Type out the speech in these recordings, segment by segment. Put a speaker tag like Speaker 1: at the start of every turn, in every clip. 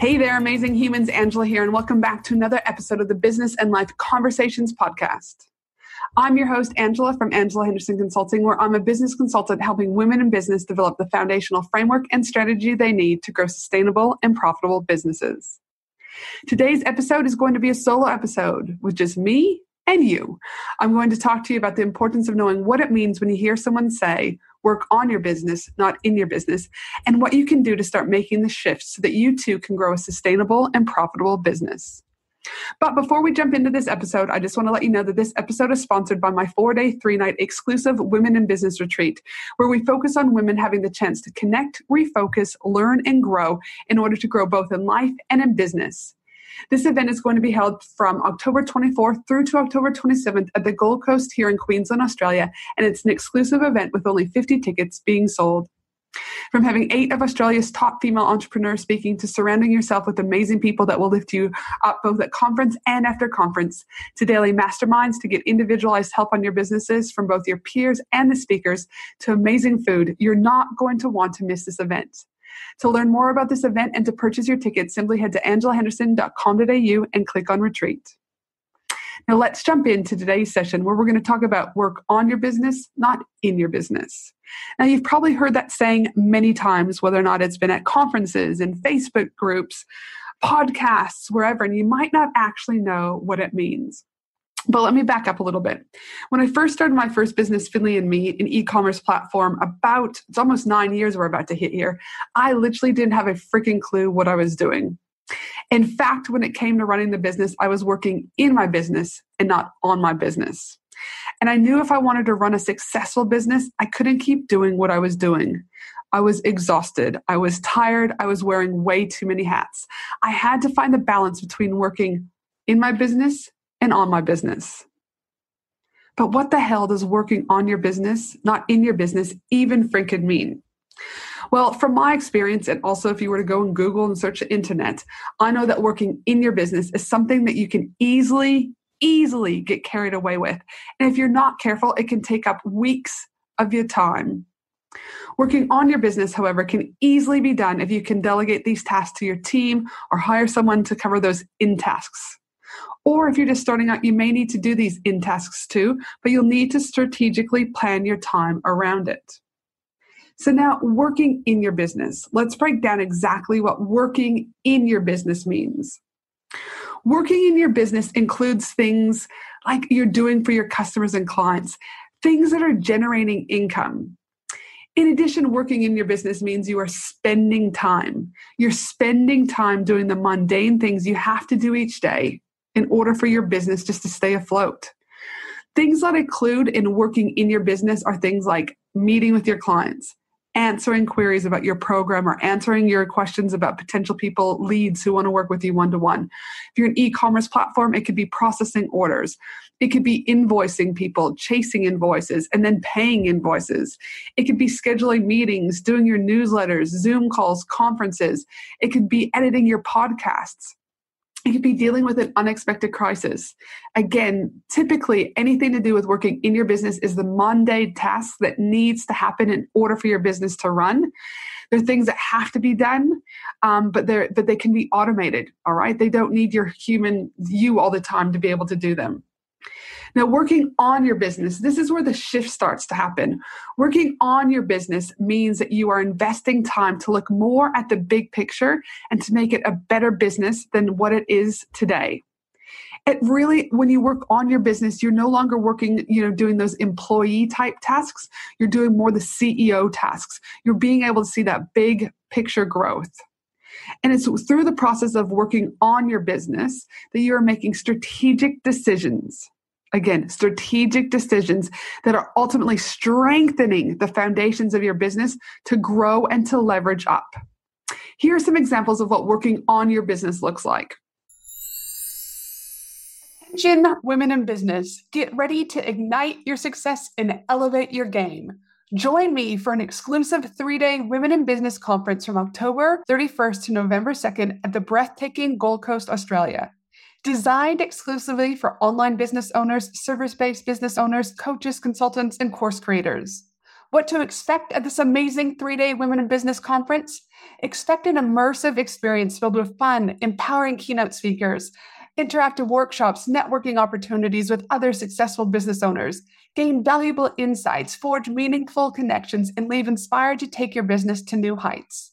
Speaker 1: Hey there, amazing humans. Angela here, and welcome back to another episode of the Business and Life Conversations podcast. I'm your host, Angela from Angela Henderson Consulting, where I'm a business consultant helping women in business develop the foundational framework and strategy they need to grow sustainable and profitable businesses. Today's episode is going to be a solo episode with just me and you. I'm going to talk to you about the importance of knowing what it means when you hear someone say, work on your business, not in your business, and what you can do to start making the shift so that you too can grow a sustainable and profitable business. But before we jump into this episode, I just want to let you know that this episode is sponsored by my four day, three night exclusive Women in Business retreat, where we focus on women having the chance to connect, refocus, learn, and grow in order to grow both in life and in business. This event is going to be held from October 24th through to October 27th at the Gold Coast here in Queensland, Australia, and it's an exclusive event with only 50 tickets being sold. From having eight of Australia's top female entrepreneurs speaking to surrounding yourself with amazing people that will lift you up both at conference and after conference, to daily masterminds to get individualized help on your businesses from both your peers and the speakers, to amazing food, you're not going to want to miss this event. To learn more about this event and to purchase your ticket, simply head to angelahenderson.com.au and click on retreat. Now, let's jump into today's session where we're going to talk about work on your business, not in your business. Now, you've probably heard that saying many times, whether or not it's been at conferences and Facebook groups, podcasts, wherever, and you might not actually know what it means. But let me back up a little bit. When I first started my first business, Finley and Me, an e commerce platform, about it's almost nine years we're about to hit here, I literally didn't have a freaking clue what I was doing. In fact, when it came to running the business, I was working in my business and not on my business. And I knew if I wanted to run a successful business, I couldn't keep doing what I was doing. I was exhausted. I was tired. I was wearing way too many hats. I had to find the balance between working in my business and on my business. But what the hell does working on your business, not in your business, even freaking mean? Well, from my experience, and also if you were to go and Google and search the internet, I know that working in your business is something that you can easily, easily get carried away with. And if you're not careful, it can take up weeks of your time. Working on your business, however, can easily be done if you can delegate these tasks to your team or hire someone to cover those in tasks. Or if you're just starting out, you may need to do these in tasks too, but you'll need to strategically plan your time around it. So now, working in your business. Let's break down exactly what working in your business means. Working in your business includes things like you're doing for your customers and clients, things that are generating income. In addition, working in your business means you are spending time. You're spending time doing the mundane things you have to do each day in order for your business just to stay afloat. Things that include in working in your business are things like meeting with your clients, answering queries about your program or answering your questions about potential people, leads who want to work with you one to one. If you're an e commerce platform, it could be processing orders. It could be invoicing people, chasing invoices, and then paying invoices. It could be scheduling meetings, doing your newsletters, Zoom calls, conferences. It could be editing your podcasts you could be dealing with an unexpected crisis. Again, typically anything to do with working in your business is the mundane task that needs to happen in order for your business to run. There are things that have to be done, um, but they're but they can be automated. All right, they don't need your human you all the time to be able to do them. Now, working on your business, this is where the shift starts to happen. Working on your business means that you are investing time to look more at the big picture and to make it a better business than what it is today. It really, when you work on your business, you're no longer working, you know, doing those employee type tasks. You're doing more the CEO tasks. You're being able to see that big picture growth. And it's through the process of working on your business that you are making strategic decisions Again, strategic decisions that are ultimately strengthening the foundations of your business to grow and to leverage up. Here are some examples of what working on your business looks like. Attention, women in business, get ready to ignite your success and elevate your game. Join me for an exclusive three day Women in Business conference from October 31st to November 2nd at the breathtaking Gold Coast, Australia. Designed exclusively for online business owners, service based business owners, coaches, consultants, and course creators. What to expect at this amazing three day Women in Business conference? Expect an immersive experience filled with fun, empowering keynote speakers, interactive workshops, networking opportunities with other successful business owners, gain valuable insights, forge meaningful connections, and leave inspired to take your business to new heights.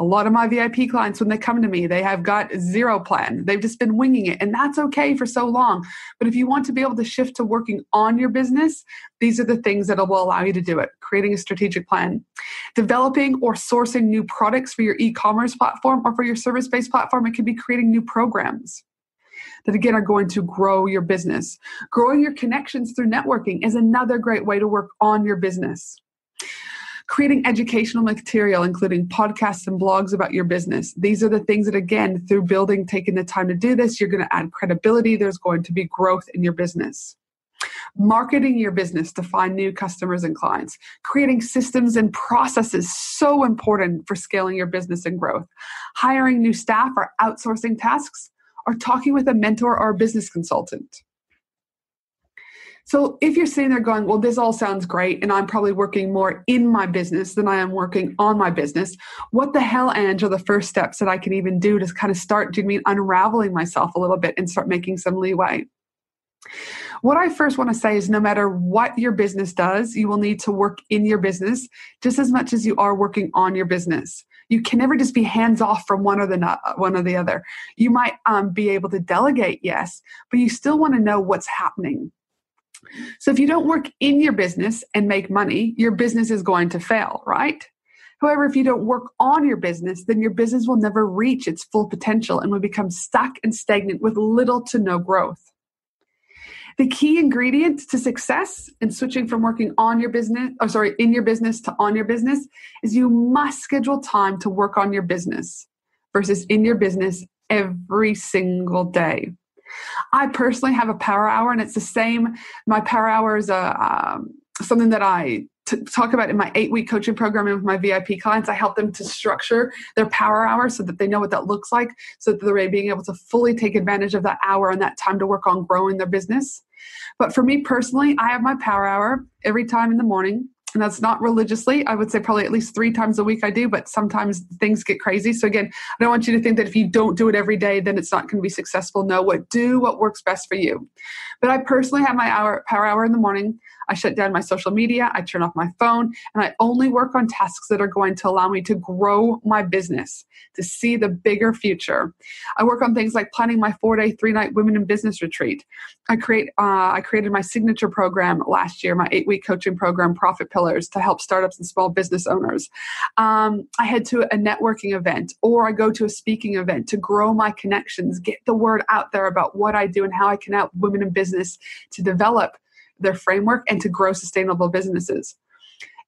Speaker 1: A lot of my VIP clients, when they come to me, they have got zero plan. They've just been winging it, and that's okay for so long. But if you want to be able to shift to working on your business, these are the things that will allow you to do it. Creating a strategic plan, developing or sourcing new products for your e commerce platform or for your service based platform. It could be creating new programs that again are going to grow your business. Growing your connections through networking is another great way to work on your business. Creating educational material, including podcasts and blogs about your business. These are the things that, again, through building, taking the time to do this, you're going to add credibility. There's going to be growth in your business marketing your business to find new customers and clients creating systems and processes so important for scaling your business and growth hiring new staff or outsourcing tasks or talking with a mentor or a business consultant. So if you're sitting there going, well, this all sounds great, and I'm probably working more in my business than I am working on my business, what the hell, Ange, are the first steps that I can even do to kind of start, do you mean unraveling myself a little bit and start making some leeway? What I first want to say is no matter what your business does, you will need to work in your business just as much as you are working on your business you can never just be hands off from one or the not, one or the other. You might um, be able to delegate, yes, but you still want to know what's happening. So if you don't work in your business and make money, your business is going to fail, right? However, if you don't work on your business, then your business will never reach its full potential and will become stuck and stagnant with little to no growth. The key ingredient to success in switching from working on your business, or sorry, in your business to on your business is you must schedule time to work on your business versus in your business every single day. I personally have a power hour, and it's the same. My power hour is a um, something that I t- talk about in my eight week coaching program with my VIP clients. I help them to structure their power hour so that they know what that looks like, so that they're being able to fully take advantage of that hour and that time to work on growing their business. But for me personally, I have my power hour every time in the morning. And that's not religiously. I would say probably at least three times a week I do, but sometimes things get crazy. So again, I don't want you to think that if you don't do it every day, then it's not going to be successful. No, what do what works best for you. But I personally have my hour power hour in the morning. I shut down my social media, I turn off my phone, and I only work on tasks that are going to allow me to grow my business, to see the bigger future. I work on things like planning my four day, three night women in business retreat. I create, uh, I created my signature program last year, my eight week coaching program, Profit Pillars, to help startups and small business owners. Um, I head to a networking event or I go to a speaking event to grow my connections, get the word out there about what I do and how I can help women in business to develop their framework and to grow sustainable businesses.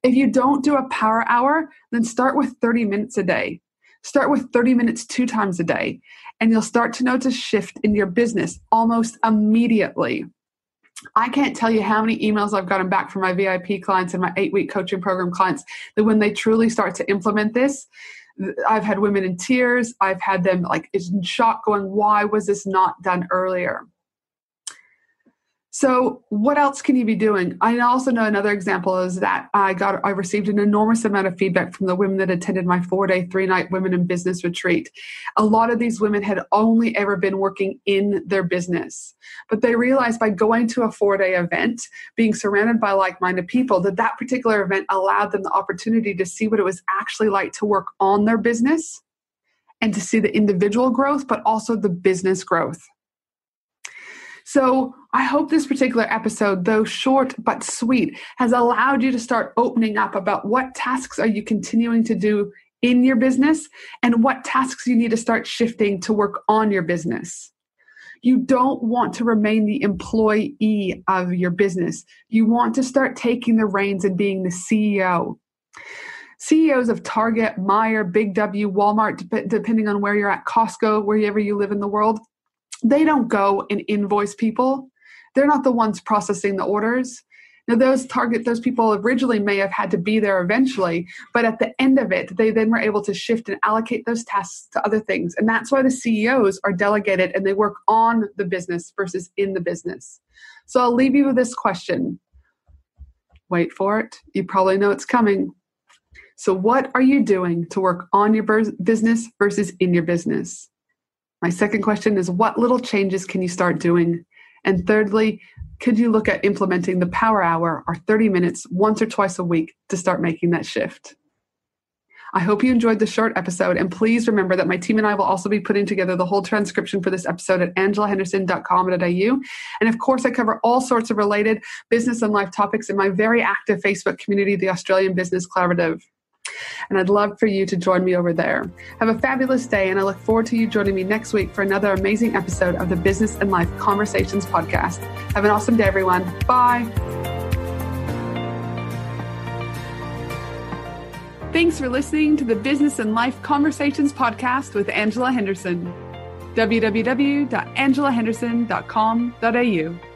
Speaker 1: If you don't do a power hour, then start with 30 minutes a day. Start with 30 minutes two times a day, and you'll start to notice a shift in your business almost immediately. I can't tell you how many emails I've gotten back from my VIP clients and my eight week coaching program clients that when they truly start to implement this, I've had women in tears. I've had them like in shock going, why was this not done earlier? So, what else can you be doing? I also know another example is that I got I received an enormous amount of feedback from the women that attended my four day, three night women in business retreat. A lot of these women had only ever been working in their business, but they realized by going to a four day event, being surrounded by like minded people, that that particular event allowed them the opportunity to see what it was actually like to work on their business and to see the individual growth, but also the business growth. So, I hope this particular episode, though short but sweet, has allowed you to start opening up about what tasks are you continuing to do in your business and what tasks you need to start shifting to work on your business. You don't want to remain the employee of your business. You want to start taking the reins and being the CEO. CEOs of Target, Myer, Big W, Walmart, depending on where you're at, Costco, wherever you live in the world, they don't go and invoice people. They're not the ones processing the orders. Now, those target, those people originally may have had to be there eventually, but at the end of it, they then were able to shift and allocate those tasks to other things. And that's why the CEOs are delegated and they work on the business versus in the business. So I'll leave you with this question. Wait for it. You probably know it's coming. So, what are you doing to work on your business versus in your business? My second question is what little changes can you start doing? And thirdly, could you look at implementing the power hour or 30 minutes once or twice a week to start making that shift? I hope you enjoyed the short episode, and please remember that my team and I will also be putting together the whole transcription for this episode at angelahenderson.com.au. And of course, I cover all sorts of related business and life topics in my very active Facebook community, the Australian Business Collaborative. And I'd love for you to join me over there. Have a fabulous day, and I look forward to you joining me next week for another amazing episode of the Business and Life Conversations podcast. Have an awesome day, everyone. Bye. Thanks for listening to the Business and Life Conversations podcast with Angela Henderson. www.angelahenderson.com.au